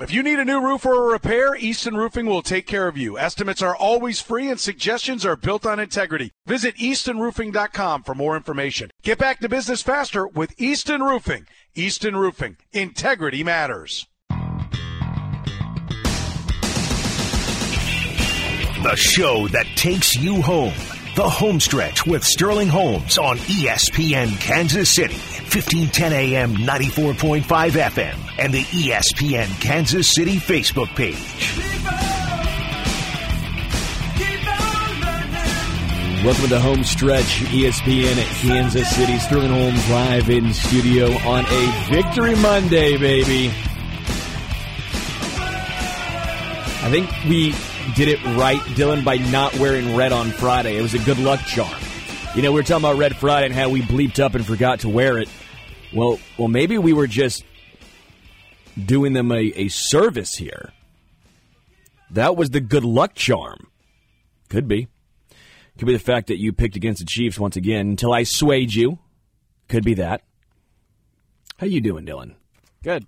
If you need a new roof or a repair, Easton Roofing will take care of you. Estimates are always free and suggestions are built on integrity. Visit eastonroofing.com for more information. Get back to business faster with Easton Roofing. Easton Roofing. Integrity matters. The show that takes you home. The Homestretch with Sterling Holmes on ESPN Kansas City, 1510 AM, 94.5 FM, and the ESPN Kansas City Facebook page. Welcome to the home stretch, ESPN at Kansas City. Sterling Holmes live in studio on a Victory Monday, baby. I think we did it right, Dylan, by not wearing red on Friday. It was a good luck charm. You know, we were talking about Red Friday and how we bleeped up and forgot to wear it. Well, well, maybe we were just doing them a, a service here. That was the good luck charm. Could be. Could be the fact that you picked against the Chiefs once again until I swayed you. Could be that. How you doing, Dylan? Good.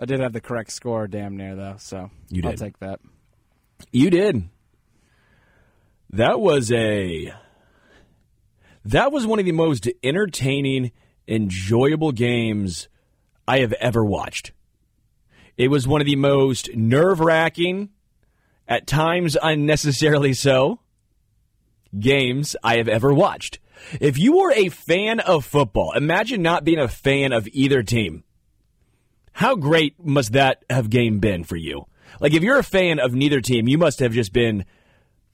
I did have the correct score, damn near though. So You I'll did. take that. You did. That was a that was one of the most entertaining, enjoyable games I have ever watched. It was one of the most nerve-wracking, at times unnecessarily so, games I have ever watched. If you were a fan of football, imagine not being a fan of either team. How great must that have game been for you? Like if you're a fan of neither team, you must have just been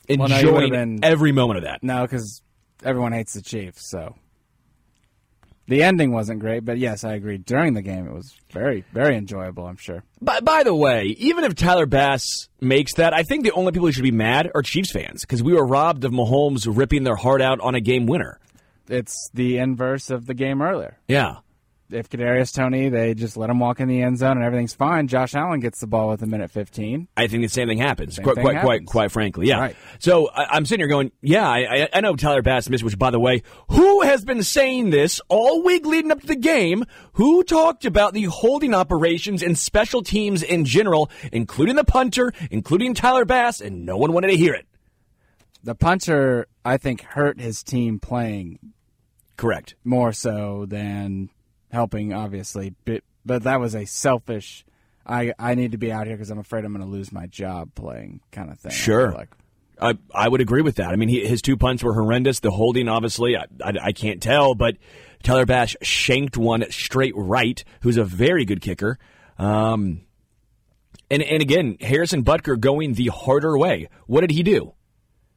Well, no, enjoying been- every moment of that. No, because everyone hates the Chiefs. So the ending wasn't great, but yes, I agree. During the game, it was very, very enjoyable. I'm sure. By, by the way, even if Tyler Bass makes that, I think the only people who should be mad are Chiefs fans because we were robbed of Mahomes ripping their heart out on a game winner. It's the inverse of the game earlier. Yeah. If Kadarius Toney, they just let him walk in the end zone and everything's fine. Josh Allen gets the ball with a minute 15. I think the same thing happens. Same quite, thing quite, quite, happens. quite frankly, yeah. Right. So I, I'm sitting here going, yeah, I, I, I know Tyler Bass missed. Which, by the way, who has been saying this all week leading up to the game? Who talked about the holding operations and special teams in general, including the punter, including Tyler Bass, and no one wanted to hear it. The punter, I think, hurt his team playing Correct. more so than helping, obviously. But, but that was a selfish. I I need to be out here because I'm afraid I'm going to lose my job playing kind of thing. Sure. feel Like I, I would agree with that. I mean, he, his two punts were horrendous. The holding, obviously, I, I, I can't tell, but Tyler Bass shanked one straight right, who's a very good kicker. Um, and, and again, Harrison Butker going the harder way. What did he do?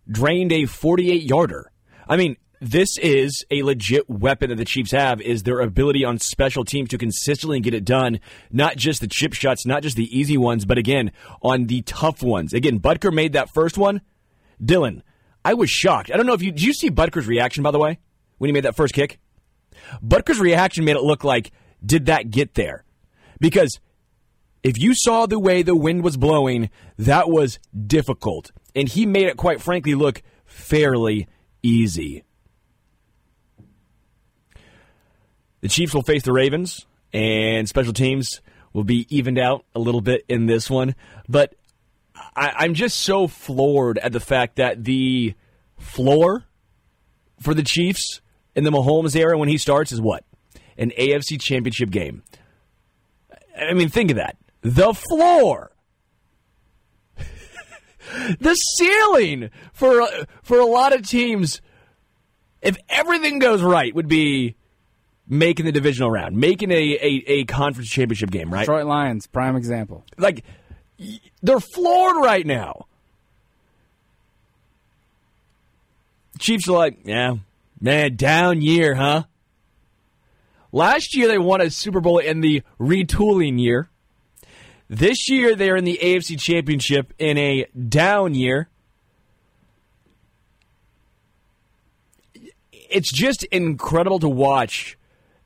Drained a 48 yarder. I mean, this is a legit weapon that the Chiefs have is their ability on special teams to consistently get it done, not just the chip shots, not just the easy ones, but again, on the tough ones. Again, Butker made that first one. Dylan, I was shocked. I don't know if you did you see Butker's reaction by the way when he made that first kick? Butker's reaction made it look like did that get there? Because if you saw the way the wind was blowing, that was difficult. And he made it quite frankly look fairly easy. The Chiefs will face the Ravens, and special teams will be evened out a little bit in this one. But I, I'm just so floored at the fact that the floor for the Chiefs in the Mahomes era when he starts is what? An AFC championship game. I mean, think of that. The floor. the ceiling for for a lot of teams if everything goes right would be making the divisional round, making a, a, a conference championship game, right? Detroit Lions, prime example. Like they're floored right now. Chiefs are like, yeah, man, down year, huh? Last year they won a Super Bowl in the retooling year. This year they're in the AFC Championship in a down year. It's just incredible to watch,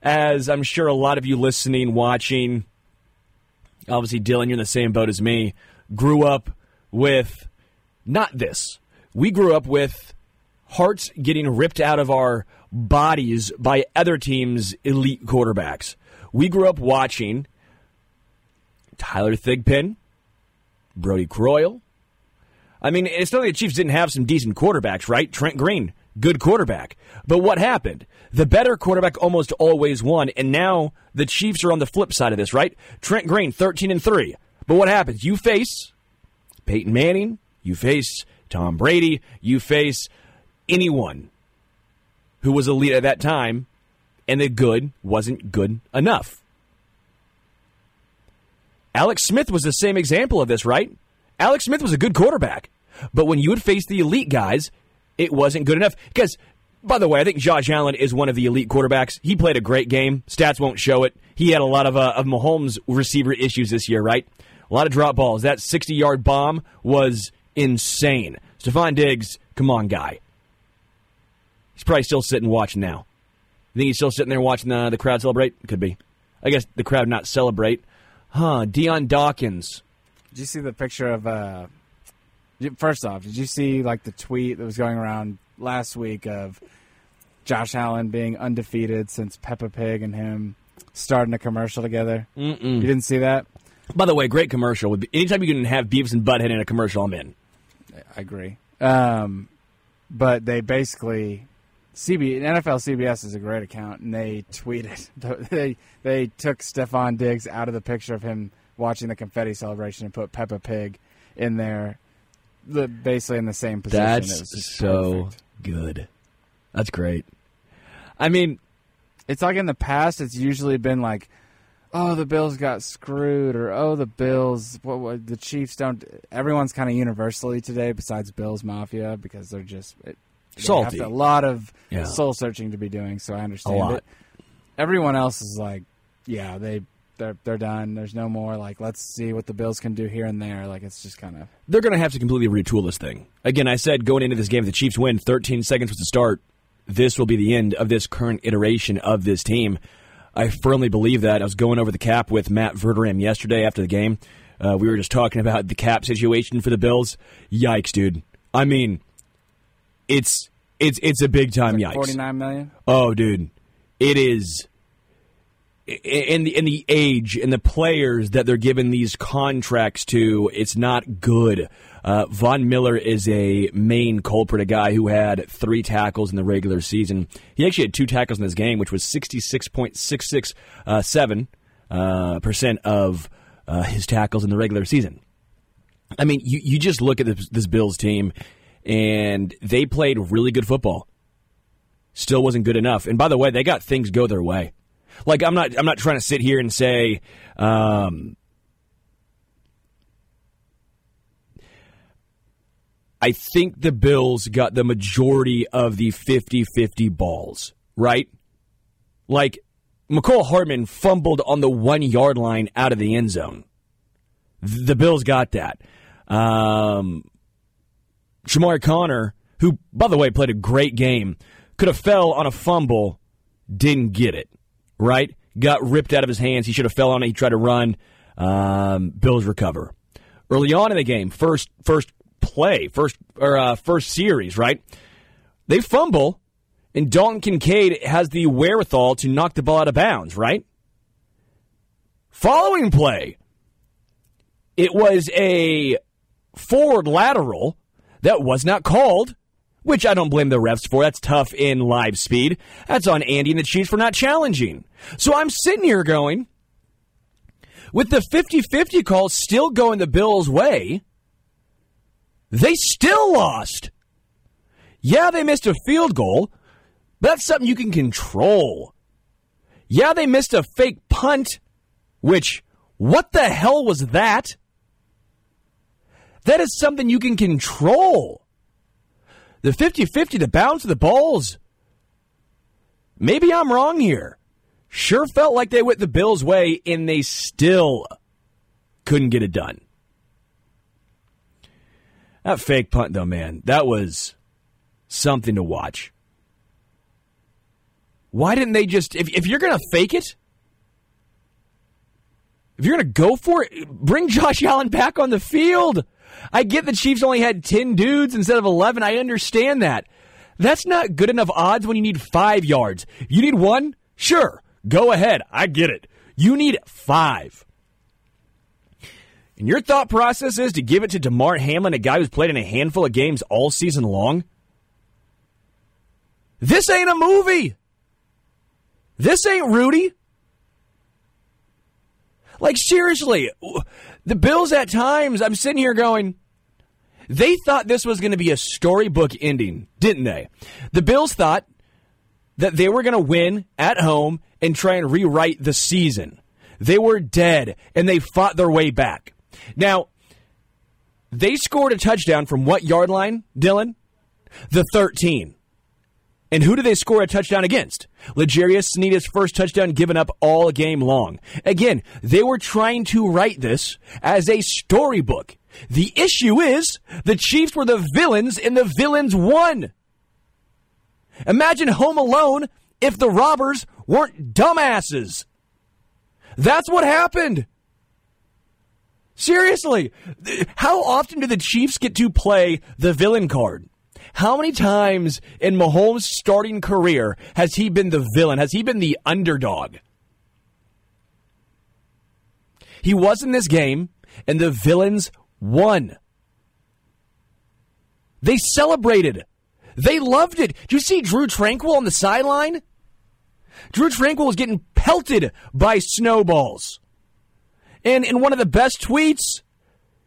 as I'm sure a lot of you listening, watching, obviously Dylan, you're in the same boat as me, grew up with not this. We grew up with hearts getting ripped out of our bodies by other teams' elite quarterbacks. We grew up watching Tyler Thigpen, Brodie Croyle. I mean, it's not like the Chiefs didn't have some decent quarterbacks, right? Trent Green, good quarterback. But what happened? The better quarterback almost always won, and now the Chiefs are on the flip side of this, right? Trent Green, 13 and 3. But what happens? You face Peyton Manning, you face Tom Brady, you face anyone who was elite at that time, and the good wasn't good enough. Alex Smith was the same example of this, right? Alex Smith was a good quarterback, but when you would face the elite guys, it wasn't good enough. Because, by the way, I think Josh Allen is one of the elite quarterbacks. He played a great game. Stats won't show it. He had a lot of, uh, of Mahomes receiver issues this year, right? A lot of drop balls. That 60 yard bomb was insane. Stefon Diggs, come on, guy. He's probably still sitting watching now. You think he's still sitting there watching the, the crowd celebrate? Could be. I guess the crowd not celebrate. Huh, Dion Dawkins. Did you see the picture of? Uh, first off, did you see like the tweet that was going around last week of Josh Allen being undefeated since Peppa Pig and him starting a commercial together? Mm-mm. You didn't see that? By the way, great commercial. Anytime you can have Beavis and Butthead in a commercial, I'm in. I agree. Um, but they basically CB NFL CBS is a great account, and they tweeted they they took Stefon Diggs out of the picture of him watching the confetti celebration and put Peppa Pig in there, the, basically in the same position. That's so perfect. good. That's great. I mean, it's like in the past, it's usually been like, oh, the Bills got screwed, or oh, the Bills, what, what the Chiefs don't. Everyone's kind of universally today, besides Bills Mafia, because they're just it, they Salty. a lot of Yeah. soul searching to be doing. So I understand A lot. it. Everyone else is like, yeah, they they're they're done. There's no more like let's see what the Bills can do here and there. Like it's just kind of they're going to have to completely retool this thing. Again, I said going into this game, if the Chiefs win 13 seconds was the start. This will be the end of this current iteration of this team. I firmly believe that. I was going over the cap with Matt Verderame yesterday after the game. Uh, we were just talking about the cap situation for the Bills. Yikes, dude. I mean, it's it's it's a big time yikes. forty nine million. Oh, dude, it is. In the in the age and the players that they're giving these contracts to, it's not good. Uh, Von Miller is a main culprit, a guy who had three tackles in the regular season. He actually had two tackles in this game, which was sixty six point six six seven uh, percent of uh, his tackles in the regular season. I mean, you, you just look at this, this Bills team, and they played really good football still wasn't good enough. And by the way, they got things go their way. Like I'm not I'm not trying to sit here and say um, I think the Bills got the majority of the 50-50 balls, right? Like Mecole Hardman fumbled on the 1-yard line out of the end zone. The Bills got that. Um, Chamarri Conner, who by the way played a great game, could have fell on a fumble, didn't get it, right? Got ripped out of his hands. He should have fell on it. He tried to run. Um, Bills recover. Early on in the game, first first play, first or uh, first series, right? They fumble, and Dalton Kincaid has the wherewithal to knock the ball out of bounds, right? Following play, it was a forward lateral that was not called which I don't blame the refs for. That's tough in live speed. That's on Andy and the Chiefs for not challenging. So I'm sitting here going, with the 50 50 call still going the Bills' way, they still lost. Yeah, they missed a field goal, but that's something you can control. Yeah, they missed a fake punt, which, what the hell was that? That is something you can control. The 50 50, the bounce of the balls. Maybe I'm wrong here. Sure felt like they went the Bills' way, and they still couldn't get it done. That fake punt, though, man, that was something to watch. Why didn't they just, if, if you're going to fake it, if you're going to go for it, bring Josh Allen back on the field. I get the Chiefs only had 10 dudes instead of 11. I understand that. That's not good enough odds when you need five yards. You need one? Sure. Go ahead. I get it. You need five. And your thought process is to give it to Damar Hamlin, a guy who's played in a handful of games all season long? This ain't a movie. This ain't Rudy. Like, seriously, the Bills at times, I'm sitting here going, they thought this was going to be a storybook ending, didn't they? The Bills thought that they were going to win at home and try and rewrite the season. They were dead and they fought their way back. Now, they scored a touchdown from what yard line, Dylan? The 13. And who do they score a touchdown against? L'Jarius Sneed's first touchdown given up all game long. Again, they were trying to write this as a storybook. The issue is the Chiefs were the villains and the villains won. Imagine Home Alone if the robbers weren't dumbasses. That's what happened. Seriously, how often do the Chiefs get to play the villain card? How many times in Mahomes' starting career has he been the villain? Has he been the underdog? He was in this game, and the villains won. They celebrated. They loved it. Did you see Drew Tranquill on the sideline? Drew Tranquill was getting pelted by snowballs. And in one of the best tweets,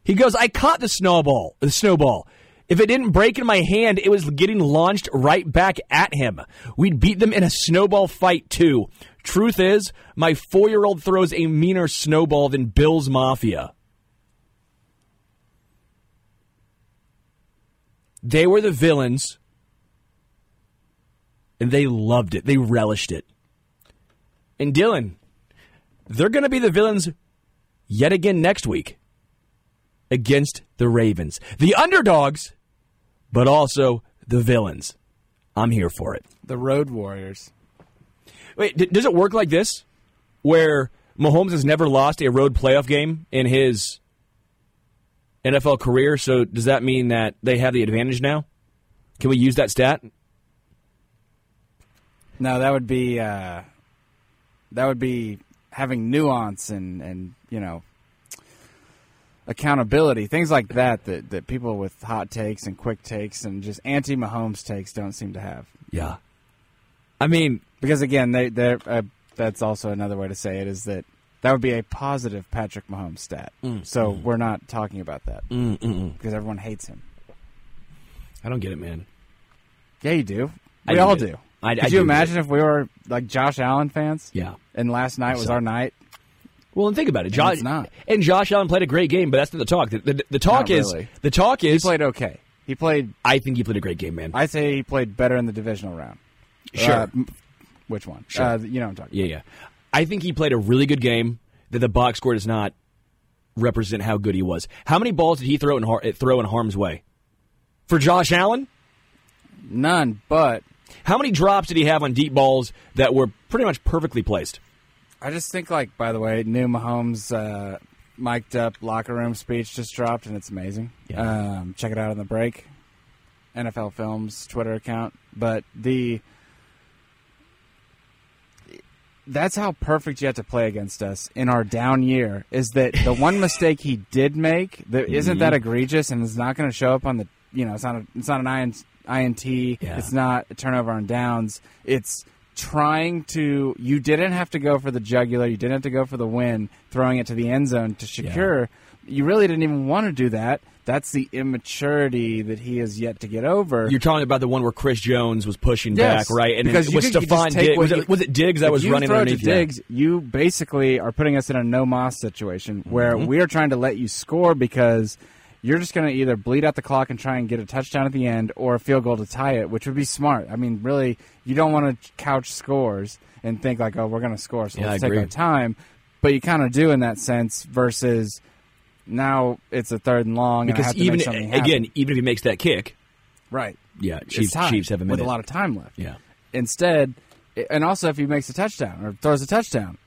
he goes, I caught the snowball, the snowball. If it didn't break in my hand, it was getting launched right back at him. We'd beat them in a snowball fight too. Truth is, my four year old throws a meaner snowball than Bill's Mafia. They were the villains, and they loved it. They relished it. And Dylan, they're going to be the villains yet again next week against the Ravens. The underdogs, but also the villains. I'm here for it. The Road Warriors. Wait, d- does it work like this? Where Mahomes has never lost a road playoff game in his NFL career, so does that mean that they have the advantage now? Can we use that stat? No, that would be uh, that would be having nuance and and you know accountability, things like that that that people with hot takes and quick takes and just anti Mahomes takes don't seem to have. Yeah. I mean, Because again, they they uh, that's also another way to say it is that that would be a positive Patrick Mahomes stat. so we're not talking about that mm, mm, mm. because everyone hates him. I don't get it, man. Yeah, you do. We do all it. do. I- I Could do you imagine if we were like Josh Allen fans? Yeah. And last night was So- our night. Well, and think about it. Josh it's not. and Josh Allen played a great game, but that's not the talk. The, the, the talk Not is really. the talk is He played okay. He played. I think he played a great game, man. I say he played better in the divisional round. Sure. Uh, which one? Sure. Uh, you know what I'm talking. About. Yeah, yeah. I think he played a really good game. That the box score does not represent how good he was. How many balls did he throw in har- throw in harm's way? For Josh Allen. None, but how many drops did he have on deep balls that were pretty much perfectly placed? I just think like by the way, new Mahomes uh, mic'd up locker room speech just dropped and it's amazing. Yeah. Um, check it out on the break. NFL Films Twitter account, but the that's how perfect you have to play against us in our down year. Is that the one mistake he did make that isn't that egregious and is not going to show up on the you know it's not a, it's not an INT, INT Yeah. it's not a turnover on downs. It's trying to. You didn't have to go for the jugular. You didn't have to go for the win, throwing it to the end zone to secure. You really didn't even want to do that. That's the immaturity that he has yet to get over. You're talking about the one where Chris Jones was pushing Yes, back, right? And because it was Stefon Diggs. Was, it, was it Diggs that was running throw underneath? to Yeah. You basically are putting us in a no moss situation where Mm-hmm. we are trying to let you score because you're just going to either bleed out the clock and try and get a touchdown at the end or a field goal to tie it, which would be smart. I mean, really, you don't want to couch scores and think like, oh, we're going to score, so Yeah, let's I take agree. our time. But you kind of do in that sense versus now it's a third and long and Because have to even make something happen. again, even if he makes that kick, right? yeah, Chiefs, Chiefs have a with a lot of time left. yeah. Instead, and also if he makes a touchdown or throws a touchdown,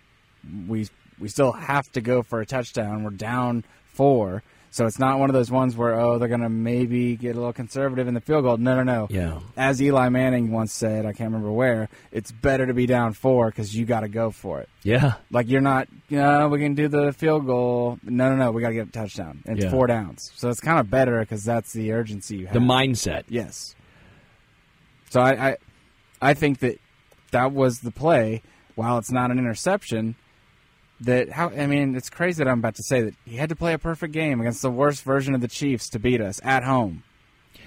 we we still have to go for a touchdown. We're down four, So it's not one of those ones where oh they're gonna maybe get a little conservative in the field goal. No, no, no. Yeah. As Eli Manning once said, I can't remember where, it's better to be down four because you got to go for it. Yeah. Like you're not, you know, we can do the field goal. No, no, no, we got to get a touchdown. It's Yeah. four downs, so it's kind of better because that's the urgency you have. The mindset. Yes. So I, I, I think that that was the play. While it's not an interception, that how I mean it's crazy that I'm about to say that he had to play a perfect game against the worst version of the Chiefs to beat us at home,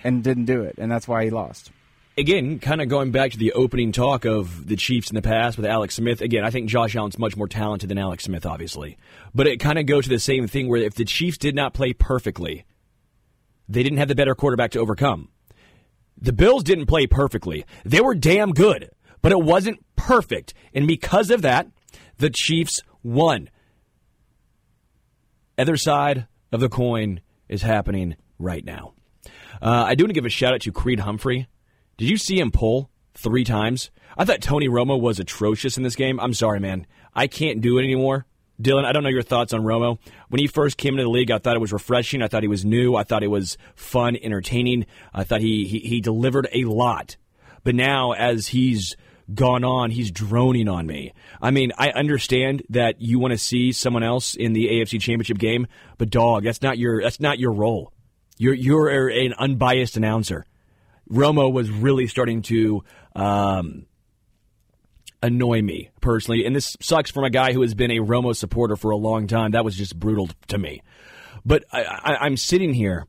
and didn't do it, and that's why he lost. again, kind of going back to the opening talk of the Chiefs in the past with Alex Smith. Again, I think Josh Allen's much more talented than Alex Smith, obviously. But it kind of goes to the same thing where if the Chiefs did not play perfectly, they didn't have the better quarterback to overcome. The Bills didn't play perfectly. They were damn good, but it wasn't perfect. And because of that, the Chiefs won. Other side of the coin is happening right now. Uh, I do want to give a shout out to Creed Humphrey. Did you see him pull three times? I thought Tony Romo was atrocious in this game. I'm sorry, man. I can't do it anymore. Dylan, I don't know your thoughts on Romo. When he first came into the league, I thought it was refreshing. I thought he was new. I thought it was fun, entertaining. I thought he, he, he delivered a lot. But now, as he's gone on, he's droning on me. I mean, I understand that you want to see someone else in the AFC Championship game, but dog, that's not your that's not your role. You're you're an unbiased announcer. Romo was really starting to um, annoy me personally, and this sucks from a guy who has been a Romo supporter for a long time. That was just brutal to me. But I, I, I'm sitting here,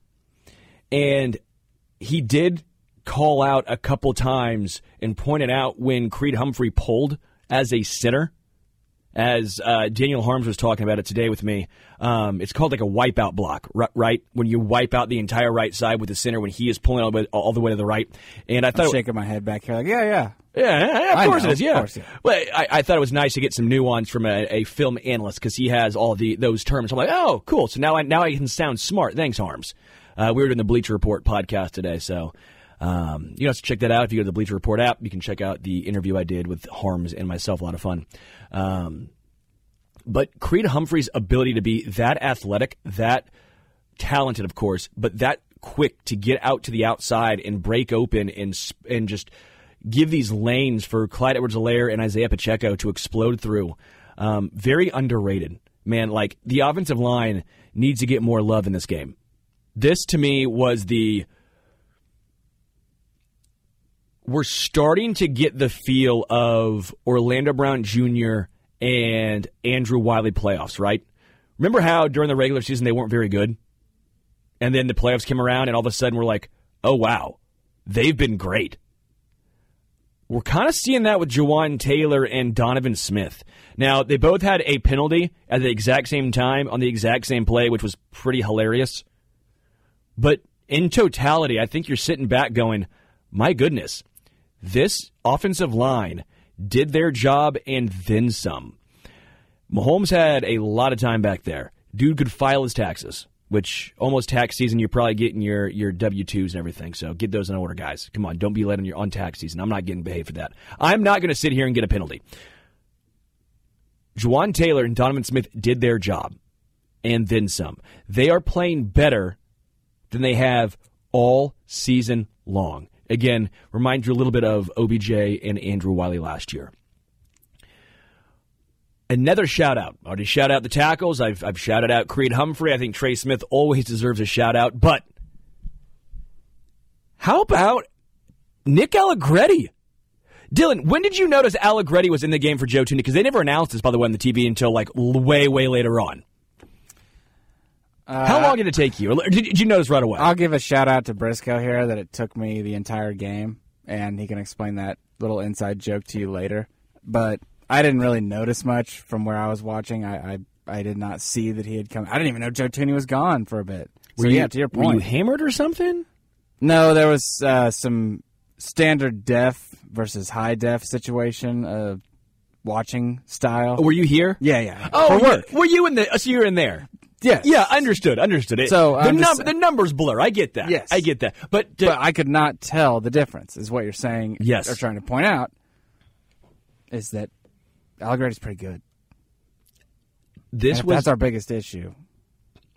and he did call out a couple times and pointed out when Creed Humphrey pulled as a sitter. As uh, Daniel Harms was talking about it today with me, um, it's called like a wipeout block, right? When you wipe out the entire right side with the center when he is pulling all the way, all the, way to the right. And I thought, I'm it- shaking my head back here, like, yeah, yeah. yeah, yeah, of course know, it is. Yeah. course, yeah. Well, I, I thought it was nice to get some nuance from a, a film analyst because he has all the those terms. I'm like, oh, cool. So now I now I can sound smart. Thanks, Harms. Uh, we were doing the Bleacher Report podcast today, so um, you to check that out. If you go to the Bleacher Report app, you can check out the interview I did with Harms and myself. A lot of fun. Um, but Creed Humphrey's ability to be that athletic, that talented, of course, but that quick to get out to the outside and break open and and just give these lanes for Clyde Edwards-Helaire and Isaiah Pacheco to explode through. Um, very underrated, man. Like the offensive line needs to get more love in this game. This to me was the we're starting to get the feel of Orlando Brown Jr. and Andrew Wylie playoffs, right? Remember how during the regular season they weren't very good? And then the playoffs came around, and all of a sudden we're like, oh, wow, they've been great. We're kind of seeing that with Jawaan Taylor and Donovan Smith. Now, they both had a penalty at the exact same time on the exact same play, which was pretty hilarious. But in totality, I think you're sitting back going, my goodness, this offensive line did their job and then some. Mahomes had a lot of time back there. Dude could file his taxes, which almost tax season, you're probably getting your, your W 2s and everything. So get those in order, guys. Come on, don't be late on your on tax season. I'm not getting paid for that. I'm not going to sit here and get a penalty. Jawaan Taylor and Donovan Smith did their job and then some. They are playing better than they have all season long. Again, remind you a little bit of OBJ and Andrew Wylie last year. Another shout out. Already shout out the tackles. I've, I've shouted out Creed Humphrey. I think Trey Smith always deserves a shout out. But how about Nick Allegretti? Dylan, when did you notice Allegretti was in the game for Joe Thuney? Because they never announced this, by the way, on the TV until like way, way later on. How long did it take you? Did, did you notice right away? I'll give a shout out to Briscoe here that it took me the entire game, and he can explain that little inside joke to you later. But I didn't really notice much from where I was watching. I I, I did not see that he had come. I didn't even know Joe Thuney was gone for a bit. So Were you- yeah, to your point, Were you hammered or something? no, there was uh, some standard def versus high def situation of watching style. Were you here? yeah, yeah. Oh, for work. Were you in the? uh, So you were in there. Yes. Yeah, understood. Understood. It, So, the, num- the numbers blur. I get that. Yes. I get that. But, uh, but I could not tell the difference. Is what you're saying? Yes. or trying to point out is that Allegretti's pretty good. this was that's our biggest issue.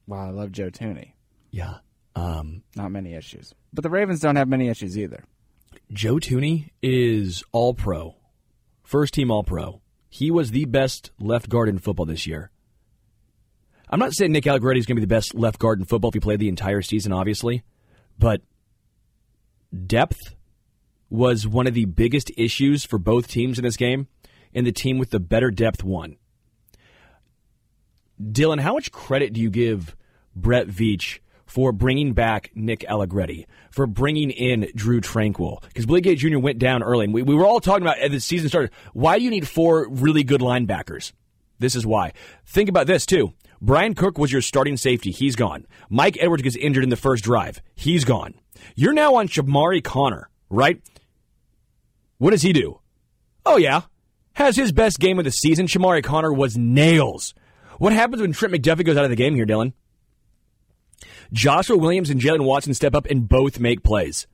Wow, I love Joe Thuney. Yeah. Um, Not many issues. But the Ravens don't have many issues either. Joe Thuney is all pro, first team all pro. He was the best left guard in football this year. I'm not saying Nick Allegretti is going to be the best left guard in football if he played the entire season, obviously, but depth was one of the biggest issues for both teams in this game, and the team with the better depth won. Dylan, how much credit do you give Brett Veach for bringing back Nick Allegretti, for bringing in Drew Tranquill? Because Blake Gay Jr. went down early, and we, we were all talking about as the season started, why do you need four really good linebackers? This is why. Think about this, too. Bryan Cook was your starting safety. He's gone. Mike Edwards gets injured in the first drive. He's gone. You're now on Chamarri Conner, right? What does he do? Oh, yeah. Has his best game of the season. Chamarri Conner was nails. What happens when Trent McDuffie goes out of the game here, Dylan? Joshua Williams and Jaylen Watson step up and both make plays.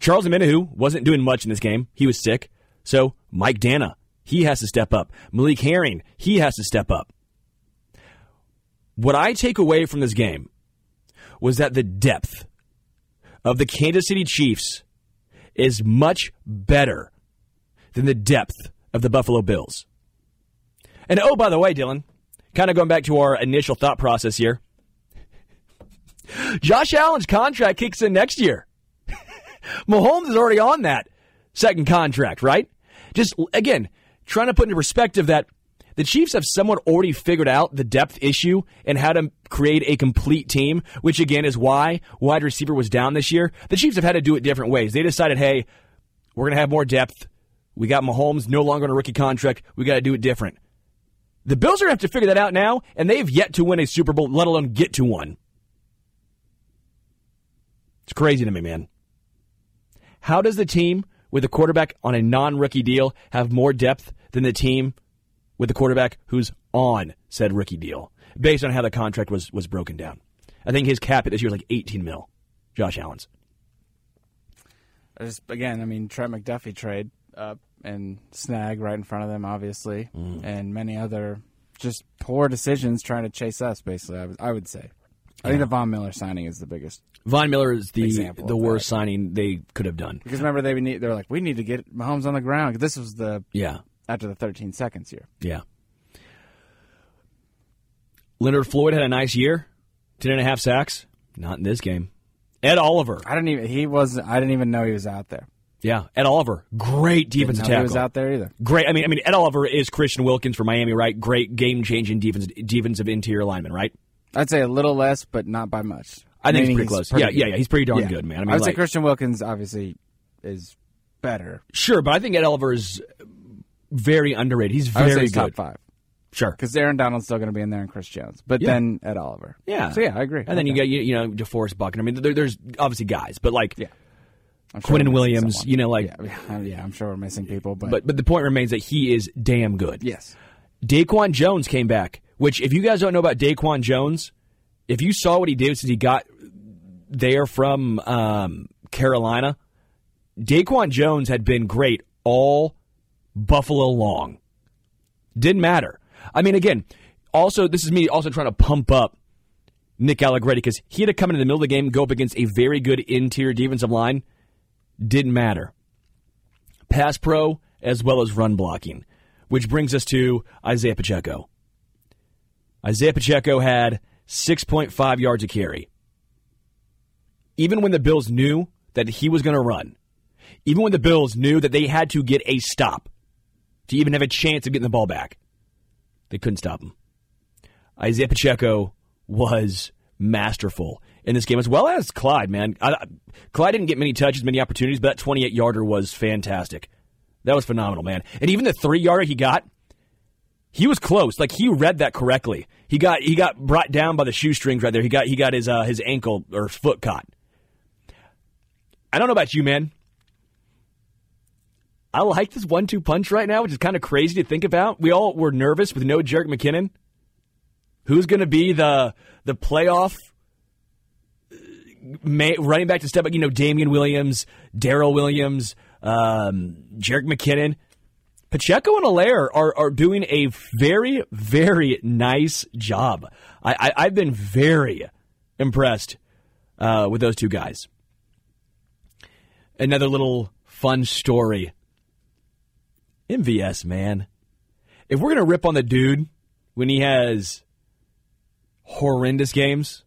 Charles Omenihu wasn't doing much in this game. He was sick. So Mike Danna, he has to step up. Malik Herring, he has to step up. What I take away from this game was that the depth of the Kansas City Chiefs is much better than the depth of the Buffalo Bills. And oh, by the way, Dylan, kind of going back to our initial thought process here. Josh Allen's contract kicks in next year. Mahomes is already on that second contract, right? Just again, trying to put into perspective that the Chiefs have somewhat already figured out the depth issue and how to create a complete team, which again is why wide receiver was down this year. The Chiefs have had to do it different ways. They decided, hey, we're going to have more depth. We got Mahomes no longer on a rookie contract. We got to do it different. The Bills are going to have to figure that out now, and they've yet to win a Super Bowl, let alone get to one. It's crazy to me, man. How does the team with a quarterback on a non rookie deal have more depth than the team with the quarterback who's on said rookie deal based on how the contract was, was broken down? I think his cap this year was like 18 mil, Josh Allen's. Just, again, I mean, Trent McDuffie trade up and snag right in front of them, obviously, Mm. and many other just poor decisions trying to chase us. Basically, I would, I would say. I think the Von Miller signing is the biggest Von Miller is the the worst that. signing they could have done. because remember they need they're like we need to get Mahomes on the ground. this was the Yeah, after the 13 seconds here. yeah. Leonard Floyd had a nice year, ten and a half sacks. Not in this game. Ed Oliver, I didn't even he was I didn't even know he was out there. yeah, Ed Oliver, great Didn't defensive know tackle. he was out there either. Great. I mean, I mean, Ed Oliver is Christian Wilkins for Miami, right? Great game changing defense, defensive interior lineman, right? I'd say a little less, but not by much. I think Meaning he's pretty close. pretty yeah, yeah, good. yeah. He's pretty darn Yeah. good, man. I I mean, would say Christian Wilkins obviously is better. sure, but I think Ed Oliver is very underrated. He's I would say very he's top good. five Sure. because Aaron Donald's still going to be in there and Chris Jones, but Yeah. then Ed Oliver. Yeah. So yeah, I agree. And then you get you, you know DeForest Buckner. I mean, there, there's obviously guys, but like, Yeah. I'm we're missing Williams, someone. you know, like- yeah, yeah, I'm sure we're missing people, but, but but the point remains that he is damn good. yes, Daquan Jones came back, which if you guys don't know about Daquan Jones, if you saw what he did since he got there from um, Carolina, Daquan Jones had been great all Buffalo long. Didn't matter. I mean, again, also this is me also trying to pump up Nick Allegretti because he had to come into the middle of the game, go up against a very good interior defensive line. Didn't matter. Pass pro as well as run blocking, which brings us to Isaiah Pacheco. Isaiah Pacheco had 6.5 yards a carry. Even when the Bills knew that he was going to run, even when the Bills knew that they had to get a stop to even have a chance of getting the ball back, they couldn't stop him. Isaiah Pacheco was masterful in this game, as well as Clyde, man. I, Clyde didn't get many touches, many opportunities, but that 28 yarder was fantastic. That was phenomenal, man. And even the three yarder he got, he was close. Like he read that correctly. He got he got brought down by the shoestrings right there. He got he got his uh, his ankle or foot caught. I don't know about you, man. I like this one-two punch right now, which is kind of crazy to think about. We all were nervous with no Jerick McKinnon. Who's going to be the the playoff uh, may, running back to step up? You know, Damien Williams, Darrel Williams, um, McKinnon. Pacheco and Helaire are, are doing a very, very nice job. I, I, have been very impressed uh, with those two guys. Another little fun story. MVS, man. If we're going to rip on the dude when he has horrendous games,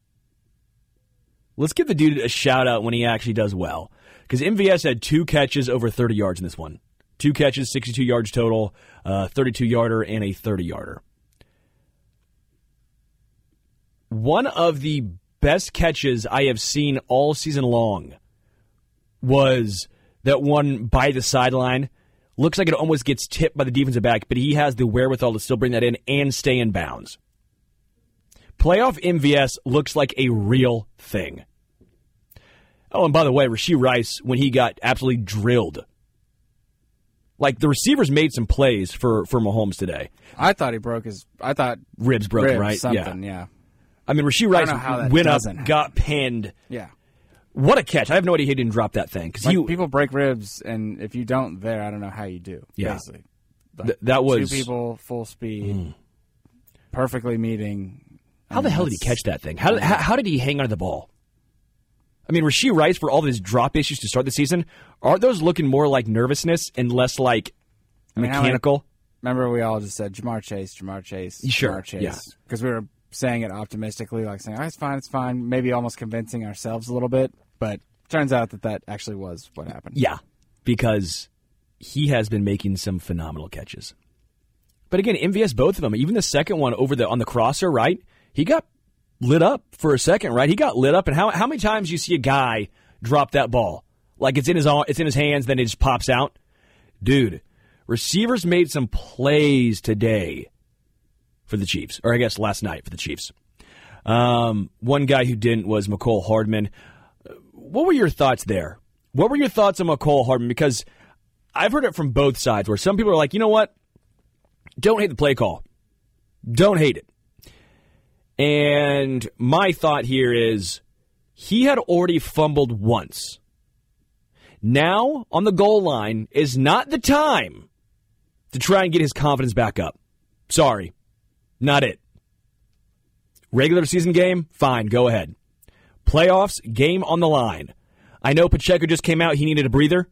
let's give the dude a shout out when he actually does well. Because MVS had two catches over 30 yards in this one. Two catches, 62 yards total, uh, 32 yarder, and a 30 yarder. One of the best catches I have seen all season long was that one by the sideline. Looks like it almost gets tipped by the defensive back, but he has the wherewithal to still bring that in and stay in bounds. Playoff MVS looks like a real thing. Oh, and by the way, Rashee Rice, when he got absolutely drilled like the receivers made some plays for for Mahomes today. I thought he broke his. I thought ribs broke, ribs, right? Something, yeah. yeah. I mean, Rashee Rice went up, happen. got pinned. Yeah. What a catch! I have no idea he didn't drop that thing because like people break ribs, and if you don't there, I don't know how you do. Yeah. Basically, Th- that was two people full speed, mm. perfectly meeting. How the hell did he catch that thing? How, how, how did he hang onto the ball? I mean, Rashee Rice, for all of his drop issues to start the season, aren't those looking more like nervousness and less like I mean, mechanical? remember, we all just said Ja'Marr Chase, Ja'Marr Chase, sure, Ja'Marr Chase, yeah, because we were saying it optimistically, like saying, "Oh, it's fine, it's fine," maybe almost convincing ourselves a little bit, but turns out that that actually was what happened. Yeah, because he has been making some phenomenal catches. But again, MVS both of them. Even the second one over the on the crosser, right? He got lit up for a second, right? He got lit up, and how how many times you see a guy drop that ball like it's in his it's in his hands, then it just pops out, dude. Receivers made some plays today for the Chiefs, or I guess last night for the Chiefs. Um, one guy who didn't was Mecole Hardman. What were your thoughts there? What were your thoughts on Mecole Hardman? Because I've heard it from both sides, where some people are like, you know what, don't hate the play call, don't hate it. And my thought here is he had already fumbled once. Now, on the goal line, is not the time to try and get his confidence back up. Sorry, not it. Regular season game, fine, go ahead. Playoffs, game on the line. I know Pacheco just came out, he needed a breather.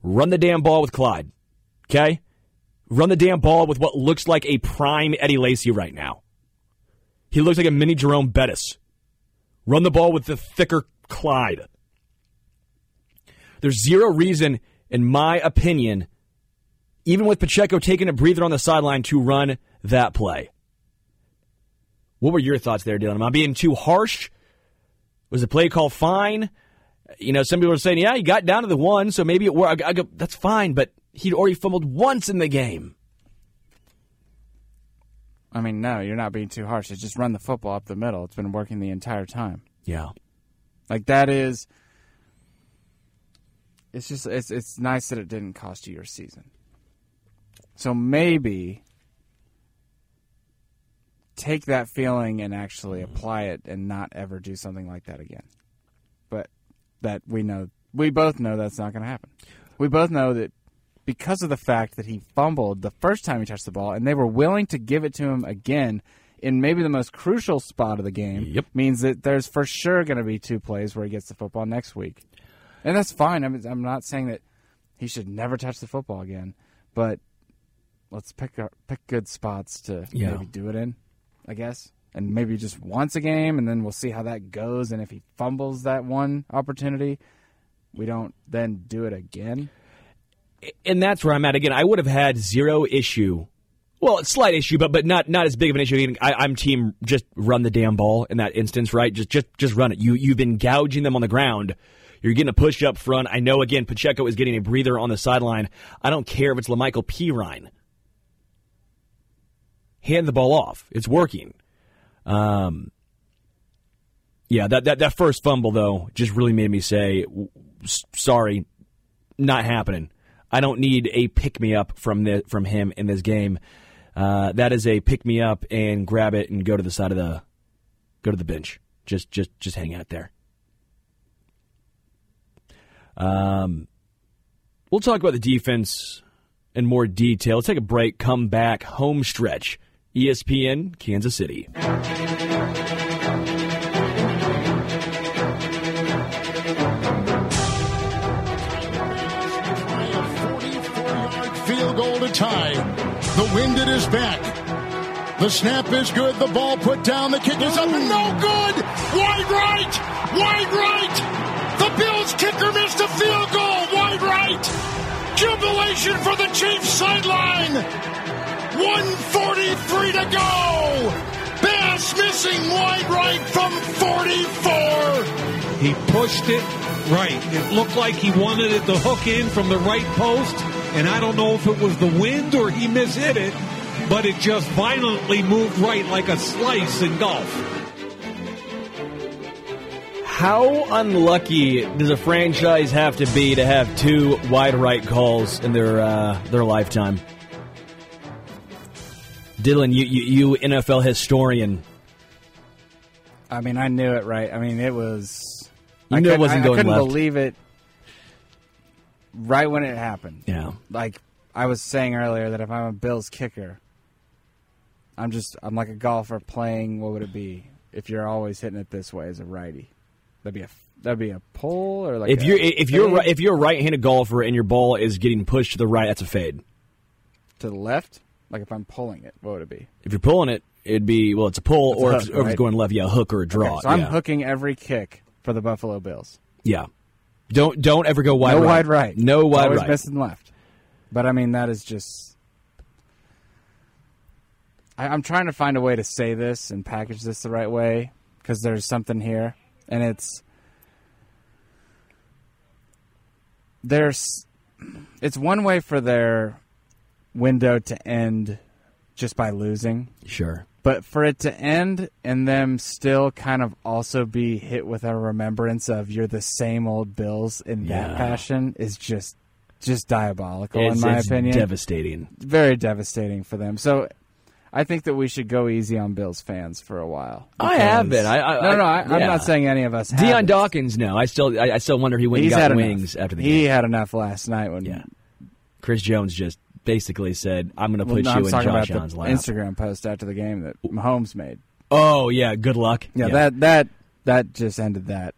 Run the damn ball with Clyde. Okay? Run the damn ball with what looks like a prime Eddie Lacy right now. He looks like a mini Jerome Bettis. Run the ball with the thicker Clyde. There's zero reason, in my opinion, even with Pacheco taking a breather on the sideline, to run that play. What were your thoughts there, Dylan? Am I being too harsh? Was the play call fine? You know, some people are saying, yeah, he got down to the one, so maybe it worked. I, I go, that's fine, but he'd already fumbled once in the game. I mean, no, you're not being too harsh. It's just run the football up the middle. It's been working the entire time. Yeah. Like that is it's just it's it's nice that it didn't cost you your season. So maybe take that feeling and actually mm-hmm. apply it and not ever do something like that again. But that we know we both know that's not going to happen. We both know that because of the fact that he fumbled the first time he touched the ball, and they were willing to give it to him again in maybe the most crucial spot of the game. Yep. Means that there's for sure going to be two plays where he gets the football next week, and that's fine. I'm, I'm not saying that he should never touch the football again, but let's pick our, pick good spots to yeah. maybe do it in, I guess. And maybe just once a game, and then we'll see how that goes. And if he fumbles that one opportunity, we don't then do it again and that's where I'm at again. I would have had zero issue. Well, slight issue, but but not not as big of an issue. I, am team just run the damn ball in that instance, right? Just just just run it. You you've been gouging them on the ground. You're getting a push up front. I know again Pacheco is getting a breather on the sideline. I don't care if it's La'Mical Perine. Hand the ball off. It's working. Um, yeah, that, that that first fumble though just really made me say, sorry, not happening. I don't need a pick me up from the, from him in this game. Uh, that is a pick me up and grab it and go to the side of the go to the bench. Just just just hang out there. Um, we'll talk about the defense in more detail. Let's take a break, come back, home stretch. ESPN, Kansas City. Field goal to tie. The wind at his back. The snap is good. The ball put down. The kick is up no good. Wide right. Wide right. The Bills kicker missed a field goal. Wide right. Jubilation for the Chiefs sideline. 143 to go. Bass missing wide right from 44. He pushed it right. It looked like he wanted it to hook in from the right post, and I don't know if it was the wind or he mishit it, but it just violently moved right like a slice in golf. How unlucky does a franchise have to be to have two wide right calls in their uh, their lifetime? Dylan, you, you, you NFL historian, I mean, I knew it right. I mean, it was. You I knew it wasn't I, going I couldn't left. believe it. Right when it happened, yeah, like I was saying earlier, that if I'm a Bills kicker, I'm just I'm like a golfer playing. What would it be if you're always hitting it this way as a righty? That'd be a that'd be a pull or like if you're if you're right if you're a right-handed golfer and your ball is getting pushed to the right, that's a fade. to the left. Like if I'm pulling it, what would it be? If you're pulling it, it'd be well, it's a pull, It's a or, hook, if, or if it's going left, yeah, a hook or a draw. Okay, so I'm yeah. hooking every kick for the Buffalo Bills. Yeah, don't don't ever go wide no right. wide right. No wide always right. missing left. But I mean, that is just. I, I'm trying to find a way to say this and package this the right way because there's something here, and it's there's it's one way for their window to end just by losing. Sure. But for it to end and them still kind of also be hit with a remembrance of you're the same old Bills in Yeah. that passion is just just diabolical It's, in my it's opinion. devastating. Very devastating for them. So I think that we should go easy on Bills fans for a while. I have because- been. I- I- no, no, I, I- I'm yeah. not saying any of us. Dion haven't. Dawkins, no. I still I, I still wonder if he went He's and had got enough. wings after the game. He game. had enough last night when. Yeah. Chris Jones just basically said, "I'm going to Well, put no, you I'm in Josh Allen's lap." Instagram post after the game that Mahomes made. Oh yeah, good luck. Yeah, that that that just ended that.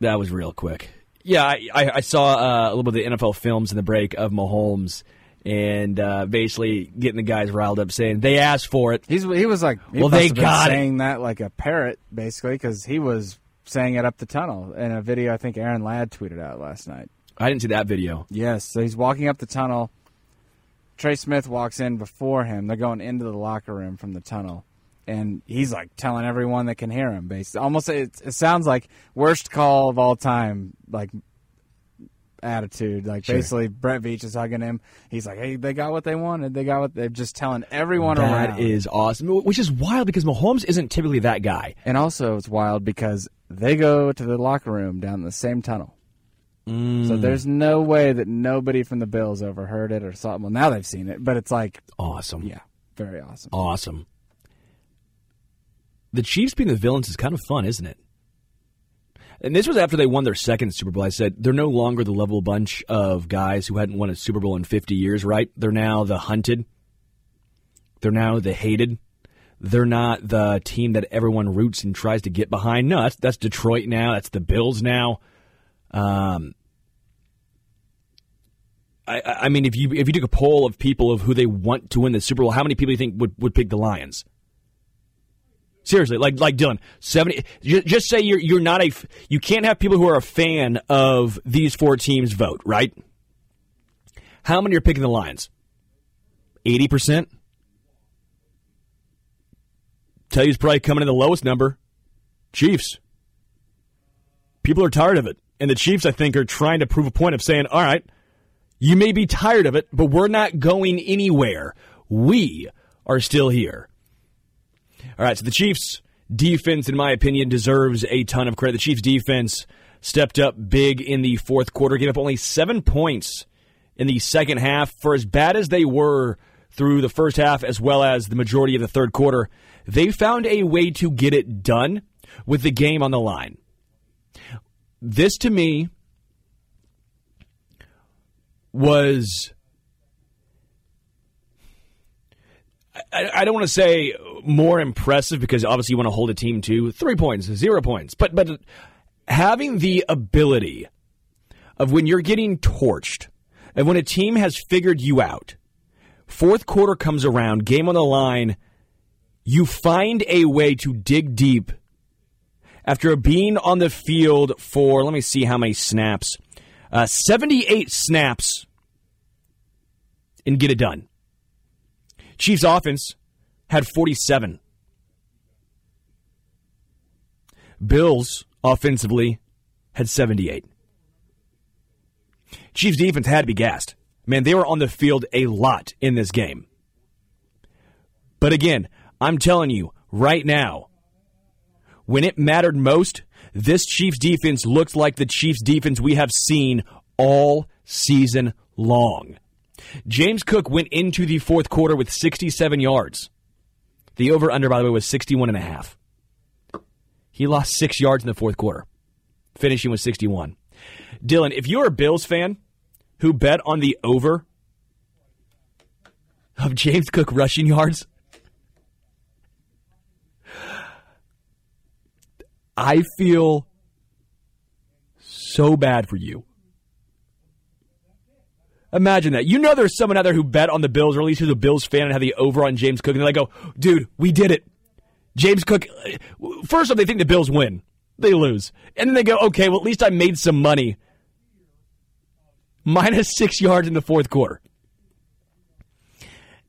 That was real quick. Yeah, I, I, I saw uh, a little bit of the NFL films in the break of Mahomes and uh, basically getting the guys riled up, saying they asked for it. He's he was like he Well, they got it. saying that like a parrot basically because he was saying it up the tunnel in a video I think Aaron Ladd tweeted out last night. I didn't see that video. Yes, so he's walking up the tunnel. Trey Smith walks in before him. They're going into the locker room from the tunnel, and he's like telling everyone that can hear him. Basically, almost it, it sounds like worst call of all time, like attitude. Like Sure. basically, Brett Veach is hugging him. He's like, "Hey, they got what they wanted. They got what they're just telling everyone That around." is awesome. Which is wild because Mahomes isn't typically that guy. And also, it's wild because they go to the locker room down the same tunnel. Mm. So there's no way that nobody from the Bills overheard it or saw it. Well, now they've seen it, but it's like, Awesome. yeah, very awesome. Awesome. The Chiefs being the villains is kind of fun, isn't it? And this was after they won their second Super Bowl. I said they're no longer the level bunch of guys who hadn't won a Super Bowl in 50 years, right? They're now the hunted. They're now the hated. They're not the team that everyone roots and tries to get behind. No, that's, that's Detroit now. That's the Bills now. Um, I, I mean, if you if you took a poll of people of who they want to win the Super Bowl, how many people do you think would, would pick the Lions? Seriously, like like Dylan, seventy. ju- Just say you're you're not a You can't have people who are a fan of these four teams vote, right? How many are picking the Lions? Eighty percent. Tell you who's probably coming in the lowest number. Chiefs. People are tired of it, and the Chiefs, I think, are trying to prove a point of saying, "All right, you may be tired of it, but we're not going anywhere. We are still here." All right, so the Chiefs defense, in my opinion, deserves a ton of credit. The Chiefs defense stepped up big in the fourth quarter, gave up only seven points in the second half. For as bad as they were through the first half, as well as the majority of the third quarter, they found a way to get it done with the game on the line. This, to me, was I, I don't want to say more impressive because obviously you want to hold a team to three points, zero points, but but having the ability of when you're getting torched and when a team has figured you out, fourth quarter comes around, game on the line, you find a way to dig deep after being on the field for let me see how many snaps, uh, 78 snaps, and get it done. Chiefs offense had 47. Bills offensively had 78. Chiefs defense had to be gassed. Man, they were on the field a lot in this game. But again, I'm telling you right now, when it mattered most, this Chiefs defense looked like the Chiefs defense we have seen all season long. James Cook went into the fourth quarter with 67 yards. The over under, by the way, was 61 and a half. He lost six yards in the fourth quarter, finishing with 61. Dylan, if you're a Bills fan who bet on the over of James Cook rushing yards, I feel so bad for you. Imagine that. You know there's someone out there who bet on the Bills, or at least who's a Bills fan and had the over on James Cook, and they go, dude, we did it. James Cook, first off, they think the Bills win. They lose. And then they go, okay, well, at least I made some money. Minus six yards in the fourth quarter.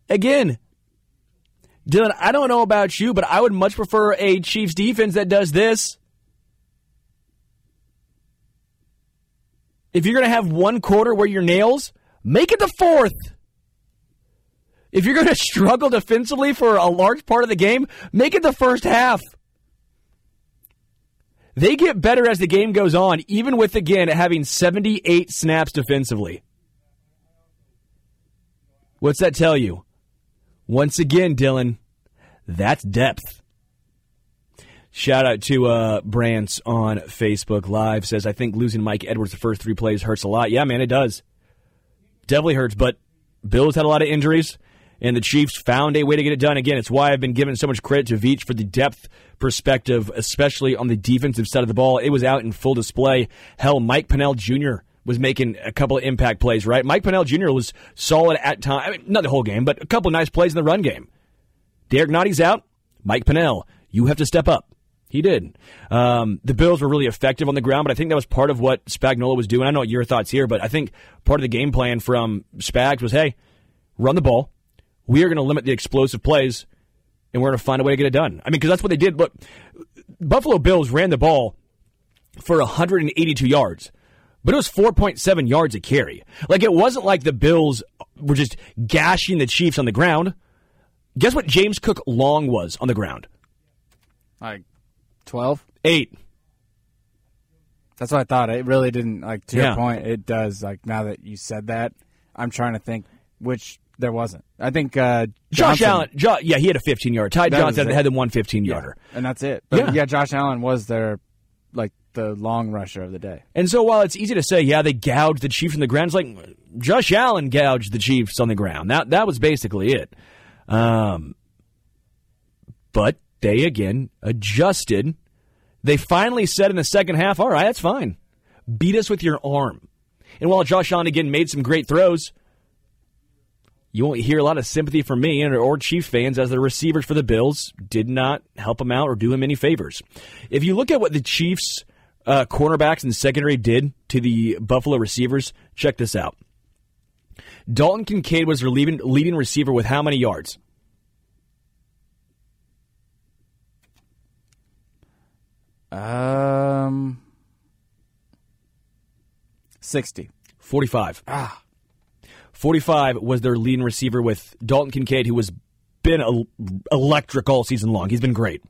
Again, Dylan, I don't know about you, but I would much prefer a Chiefs defense that does this. If you're going to have one quarter where you're nails, make it the fourth. If you're going to struggle defensively for a large part of the game, make it the first half. They get better as the game goes on, even with, again, having 78 snaps defensively. What's that tell you? Once again, Dylan, that's depth. Shout out to uh, Brants on Facebook Live says, I think losing Mike Edwards the first three plays hurts a lot. Yeah, man, it does. Definitely hurts, but Bills had a lot of injuries, and the Chiefs found a way to get it done. Again, it's why I've been giving so much credit to Veach for the depth perspective, especially on the defensive side of the ball. It was out in full display. Hell, Mike Pennel Jr. was making a couple of impact plays, right? Mike Pennel Jr. was solid at time. I mean, not the whole game, but a couple of nice plays in the run game. Derrick Nnadi's out. Mike Pennel, you have to step up. He did. Um, the Bills were really effective on the ground, but I think that was part of what Spagnuolo was doing. I know what your thoughts here, but I think part of the game plan from Spags was, hey, run the ball. We are going to limit the explosive plays, and we're going to find a way to get it done. I mean, because that's what they did. Look, Buffalo Bills ran the ball for 182 yards, but it was 4.7 yards a carry. Like, it wasn't like the Bills were just gashing the Chiefs on the ground. Guess what James Cook long was on the ground? Like 12? Eight. That's what I thought. It really didn't, like, to Yeah. your point, it does. Like, now that you said that, I'm trying to think which there wasn't. I think uh, Josh Allen, jo- yeah, he had a 15 yard. Ty Johnson had the one 15 yarder. And that's it. But Yeah. yeah. Josh Allen was their, like, the long rusher of the day. And so while it's easy to say, yeah, they gouged the Chiefs on the ground, it's like Josh Allen gouged the Chiefs on the ground. That that was basically it. Um, but they again adjusted. They finally said in the second half, all right, that's fine. Beat us with your arm. And while Josh Allen again made some great throws, you won't hear a lot of sympathy from me or Chief fans as the receivers for the Bills did not help him out or do him any favors. If you look at what the Chiefs uh, cornerbacks and secondary did to the Buffalo receivers, check this out. Dalton Kincaid was leading, leading receiver with how many yards? Um, 60. 45. Ah. 45 was their leading receiver with Dalton Kincaid, who has been el- electric all season long. He's been great.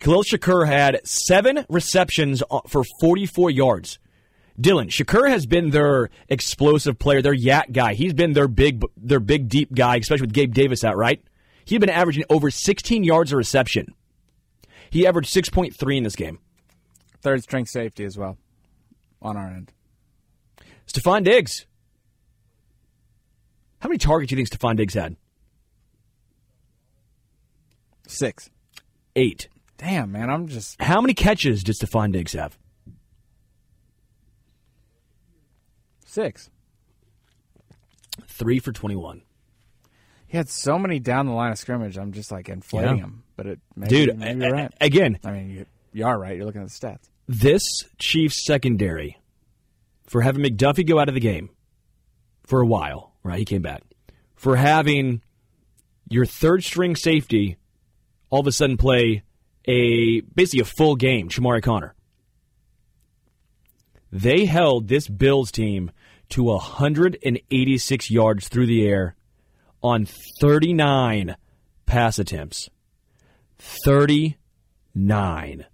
Khalil Shakir had seven receptions uh, for 44 yards. Dylan Shakir has been their explosive player, their yak guy. He's been their big, their big deep guy, especially with Gabe Davis out. Right? He's been averaging over 16 yards a reception. He averaged 6.3 in this game. Third string safety as well on our end. Stefon Diggs. How many targets do you think Stefon Diggs had? Six. Eight. Damn, man, I'm just How many catches does Stefon Diggs have? six. Three for 21. He had so many down the line of scrimmage. I'm just like inflating Yeah. him. But it, maybe, Dude, maybe right. again, I mean, you, you are right. You're looking at the stats. this Chiefs secondary for having McDuffie go out of the game for a while, right? He came back. For having your third string safety all of a sudden play a basically a full game, Chamarri Conner. They held this Bills team to 186 yards through the air on 39 pass attempts. 39.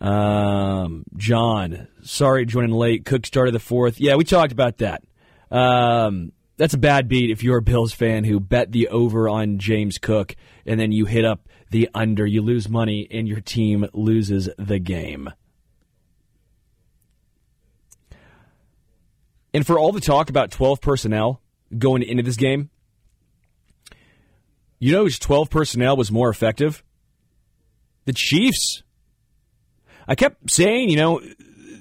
Um, John, sorry joining late. Cook started the fourth. Yeah, we talked about that. Um, that's a bad beat if you're a Bills fan who bet the over on James Cook and then you hit up the under. You lose money and your team loses the game. And for all the talk about 12 personnel going into this game, you know whose 12 personnel was more effective? The Chiefs. I kept saying, you know,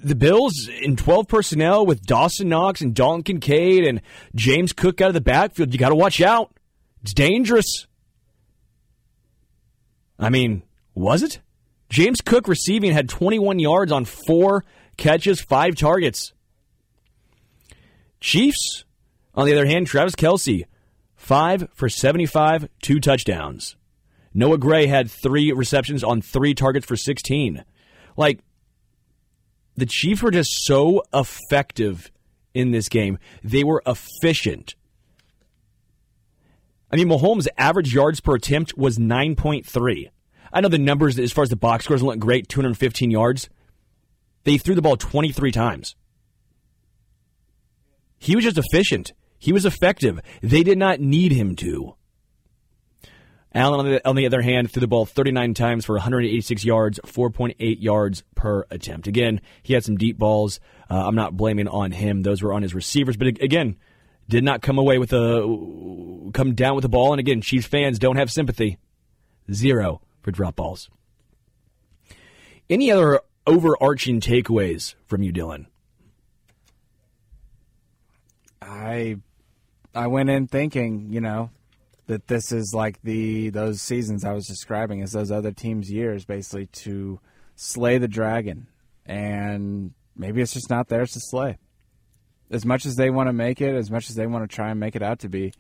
the Bills in 12 personnel with Dawson Knox and Dalton Kincaid and James Cook out of the backfield, you got to watch out. It's dangerous. I mean, was it? James Cook receiving had 21 yards on four catches, five targets. Chiefs, on the other hand, Travis Kelce, five for 75, two touchdowns. Noah Gray had three receptions on three targets for 16. Like, the Chiefs were just so effective in this game. They were efficient. I mean, Mahomes' average yards per attempt was 9.3. I know the numbers as far as the box scores look great 215 yards. They threw the ball 23 times. He was just efficient. He was effective. They did not need him to. Allen, on the, on the other hand, threw the ball 39 times for 186 yards, 4.8 yards per attempt. Again, he had some deep balls. Uh, I'm not blaming on him; those were on his receivers. But again, did not come away with a come down with the ball. And again, Chiefs fans don't have sympathy. Zero for drop balls. Any other overarching takeaways from you, Dylan? I I went in thinking, you know, that this is like the those seasons I was describing as those other teams' years, basically to slay the dragon, and maybe it's just not theirs to slay. As much as they want to make it, as much as they want to try and make it out to be,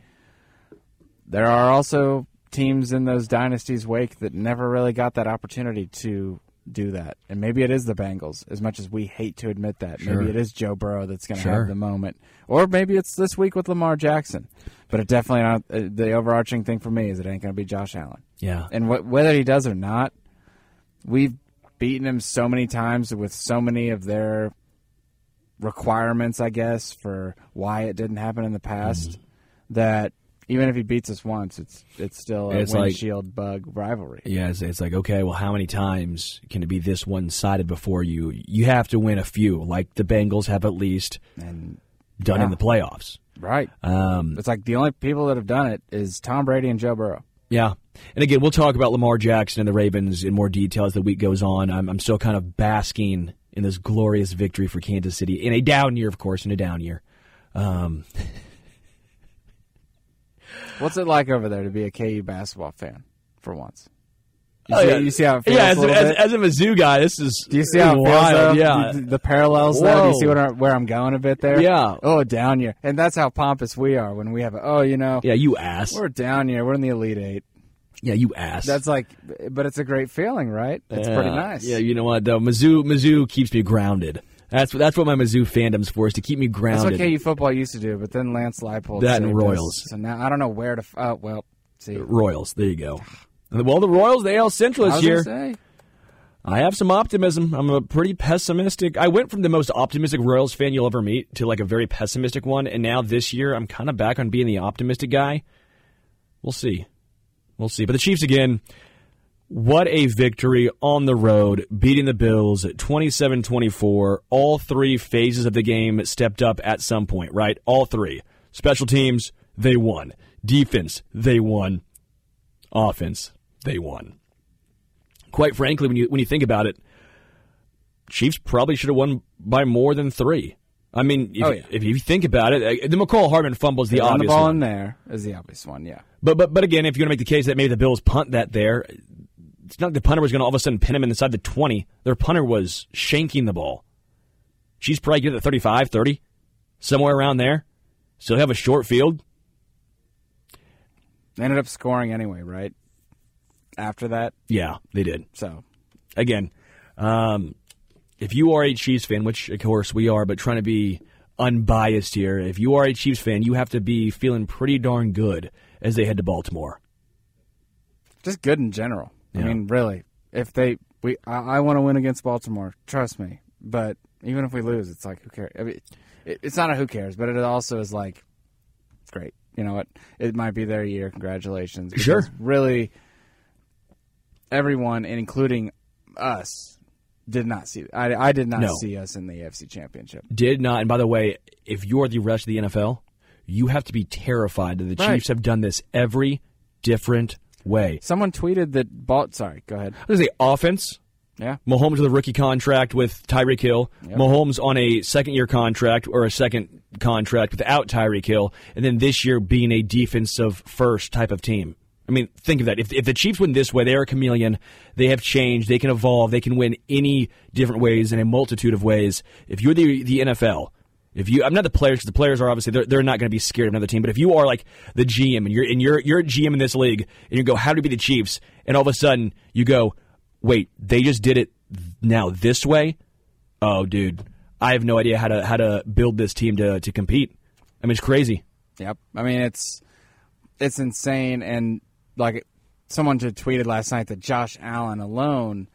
there are also teams in those dynasties' wake that never really got that opportunity to do that. And maybe it is the Bengals, as much as we hate to admit that. Sure. Maybe it is Joe Burrow that's going to Sure. have the moment, or maybe it's this week with Lamar Jackson. But it definitely not. Uh, the overarching thing for me is it ain't going to be Josh Allen. Yeah. And wh- whether he does or not, we've beaten him so many times with so many of their requirements, I guess, for why it didn't happen in the past. Mm-hmm. That even if he beats us once, it's it's still a It's like- windshield bug rivalry. Yeah, it's, it's like okay, well, how many times can it be this one-sided before you? You have to win a few, like the Bengals have at least And done Yeah. in the playoffs. right, Um, it's like the only people that have done it is Tom Brady and Joe Burrow. yeah, and again, we'll talk about Lamar Jackson and the Ravens in more detail as the week goes on. I'm, I'm still kind of basking in this glorious victory for Kansas City in a down year, of course, in a down year. Um, What's it like over there to be a KU basketball fan for once? You, Oh, see, yeah. you see how it feels yeah, as, little as, as a Mizzou guy, this is Do you see how it wild. though? Yeah, the, the parallels there. Do you see I, where I'm going a bit there? Yeah. Oh, down here, and that's how pompous we are when we have. A, oh, you know, yeah, you ass. we're down here. We're in the elite eight. Yeah, you ass. That's like, but it's a great feeling, right? It's pretty nice. Yeah, you know what though, Mizzou Mizzou keeps me grounded. That's that's what my Mizzou fandom's for is to keep me grounded. That's what KU football used to do, but then Lance Leipold That and us. Royals. So now I don't know where to. Oh well, see. Uh, Royals. There you go. Well, the Royals, the AL Central this year. I have some optimism. I'm a pretty pessimistic. I went from the most optimistic Royals fan you'll ever meet to like a very pessimistic one, and now this year I'm kind of back on being the optimistic guy. We'll see. We'll see. But the Chiefs again. What a victory on the road, beating the Bills 27 24. All three phases of the game stepped up at some point, right? All three. Special teams, they won. Defense, they won. Offense, they won. Quite frankly, when you when you think about it, Chiefs probably should have won by more than three. I mean, if, Oh, yeah. if you think about it, uh, the Mecole Hardman fumble is the obvious the ball one. in there is the obvious one. Yeah. But but but again, if you're going to make the case that maybe the Bills punt that there, it's not like the punter was going to all of a sudden pin him inside the 20. Their punter was shanking the ball. She's probably good at 35, 30, somewhere around there. Still have a short field. They ended up scoring anyway, right? After that, Yeah, they did. so Again, um, if you are a Chiefs fan, which of course we are, but trying to be unbiased here, if you are a Chiefs fan, you have to be feeling pretty darn good as they head to Baltimore. just good in general. Yeah. I mean, really, if they we I, I want to win against Baltimore, trust me. But even if we lose, it's like who cares? I mean, it, it's not a who cares, but it also is like it's great. You know what? It might be their year. Congratulations. Sure. Really, everyone, including us, did not see. I, I did not No. see us in the AFC Championship. did not. And by the way, if you're the rest of the NFL, you have to be terrified that the Right. Chiefs have done this every different way. Someone tweeted that. Balt. Sorry. Go ahead. There's the offense. Yeah. Mahomes with a rookie contract with Tyreek Hill. Mahomes on a second year contract or a second contract without Tyreek Hill. And then this year being a defensive first type of team. I mean, think of that. If, if the Chiefs win this way, they are a chameleon. They have changed. They can evolve. They can win any different ways in a multitude of ways. If you're the, the NFL, if you, I'm not the players because the players are obviously they're, they're not going to be scared of another team. But if you are like the GM and you're and you're you're a GM in this league and you go, how do we be the Chiefs? And all of a sudden you go, wait, they just did it now this way. Oh, dude, I have no idea how to how to build this team to to compete. I mean, it's crazy. Yep. I mean, it's it's insane, and like someone just tweeted last night that Josh Allen alone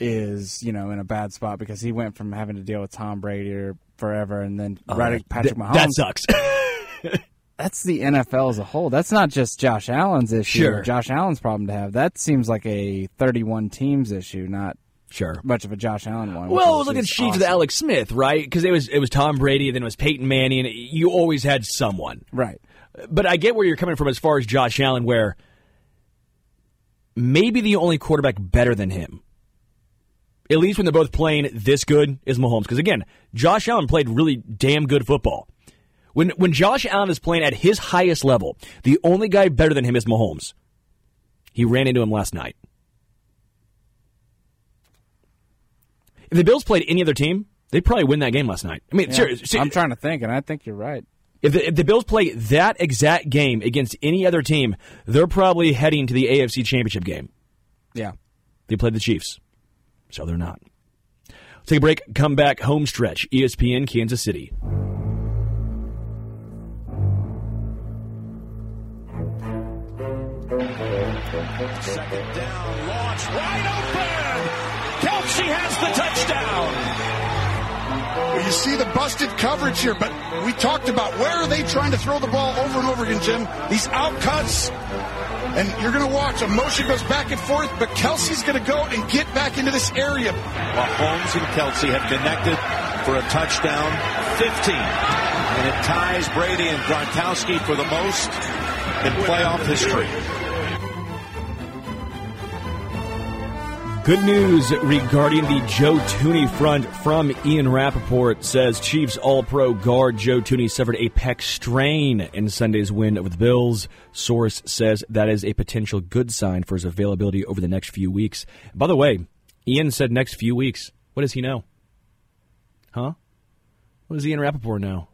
is you know in a bad spot because he went from having to deal with Tom Brady or forever, and then oh, at Patrick Th- Mahomes. That sucks. That's the NFL as a whole. That's not just Josh Allen's issue. Sure. or Josh Allen's problem to have. That seems like a 31 teams issue, not sure. much of a Josh Allen one. Well, look at is Chiefs with awesome. Alex Smith, right? Because it was it was Tom Brady, then it was Peyton Manning. And you always had someone. Right. But I get where you're coming from as far as Josh Allen, where maybe the only quarterback better than him, at least when they're both playing this good, is Mahomes. Because again, Josh Allen played really damn good football. When when Josh Allen is playing at his highest level, the only guy better than him is Mahomes. He ran into him last night. If the Bills played any other team, they'd probably win that game last night. I mean, Yeah. I'm trying to think, and I think you're right. if the, if the Bills play that exact game against any other team, they're probably heading to the AFC Championship game. Yeah. They played the Chiefs, so they're not. Let's take a break. Come back. Home stretch. ESPN Kansas City. Second down, launch wide open. Kelce has the touchdown. Well, you see the busted coverage here, but we talked about where are they trying to throw the ball over and over again, Jim? These outcuts. And you're going to watch a motion goes back and forth, but Kelce's going to go and get back into this area. Mahomes and Kelce have connected for a touchdown 15. And it ties Brady and Gronkowski for the most in playoff history. Good news regarding the Joe Thuney front from Ian Rapoport says Chiefs All-Pro guard Joe Thuney suffered a pec strain in Sunday's win over the Bills. Source says that is a potential good sign for his availability over the next few weeks. By the way, Ian said next few weeks. What does he know? Huh? What does Ian Rapoport know?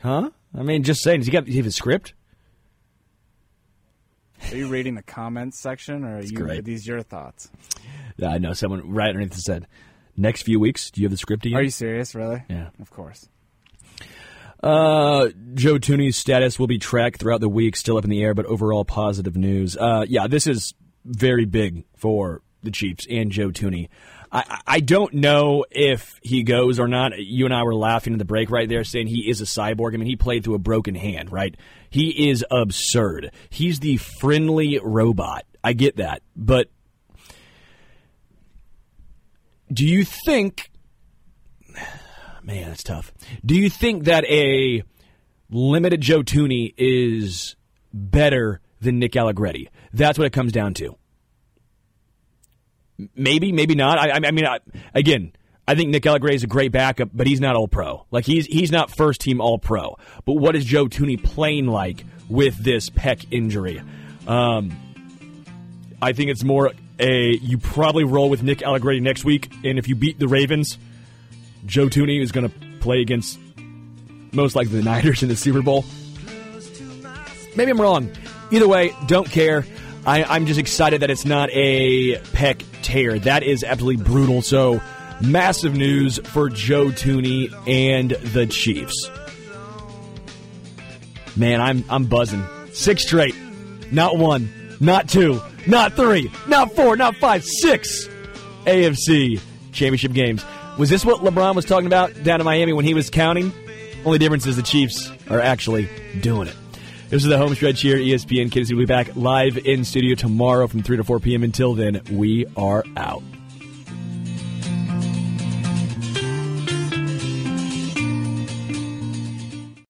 Huh? I mean, just saying. Does he got does he have a script? Are you reading the comments section, or are you? great. Are these your thoughts? Yeah, I know someone right underneath said, "Next few weeks, do you have the script?" Ian? Are you serious? Really? Yeah. Of course. Uh, Joe Thuney's status will be tracked throughout the week, still up in the air, but overall positive news. Uh, yeah, this is very big for the Chiefs and Joe Thuney. I, I- I don't know if he goes or not. You and I were laughing in the break right there, saying he is a cyborg. I mean, he played through a broken hand, right? He is absurd. He's the friendly robot. I get that, but do you think man, it's tough. Do you think that a limited Joe Thuney is better than Nick Allegretti. That's what it comes down to. Maybe, maybe not. I, I mean, I, again, I think Nick Allegretti is a great backup, but he's not all pro. Like he's he's not first team all pro. But what is Joe Thuney playing like with this pec injury? Um, I think it's more a you probably roll with Nick Allegretti next week, and if you beat the Ravens, Joe Thuney is going to play against most likely the Niners in the Super Bowl. Maybe I'm wrong. Either way, don't care. I, am just excited that it's not a pec tear. That is absolutely brutal. So, massive news for Joe Thuney and the Chiefs. Man, I'm I'm buzzing. Six straight. Not one, not two, not three, not four, not five, six AFC championship games. Was this what LeBron was talking about down in Miami when he was counting? Only difference is the Chiefs are actually doing it. This is the home stretch here, ESPN Kids. We'll be back live in studio tomorrow from 3 to 4 p.m. Until then, we are out.